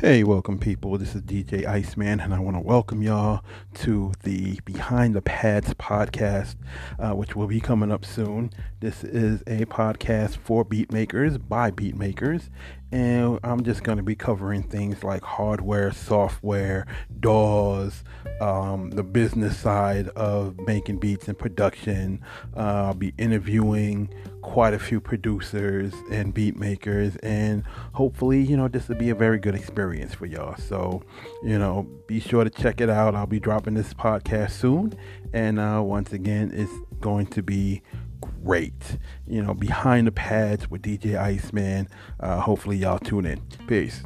Hey, welcome people. This is DJ Iceman, and I want to welcome y'all to the Behind the Pads podcast, uh, which will be coming up soon. This is a podcast for beatmakers by beatmakers, and I'm just going to be covering things like hardware, software, DAWs, um, the business side of making beats and production. Uh, I'll be interviewing quite a few producers and beat makers, and hopefully, you know, this will be a very good experience for y'all. So, you know, be sure to check it out. I'll be dropping this podcast soon, and uh, once again, it's going to be great. You know, behind the pads with DJ Iceman. Uh, hopefully, y'all tune in. Peace.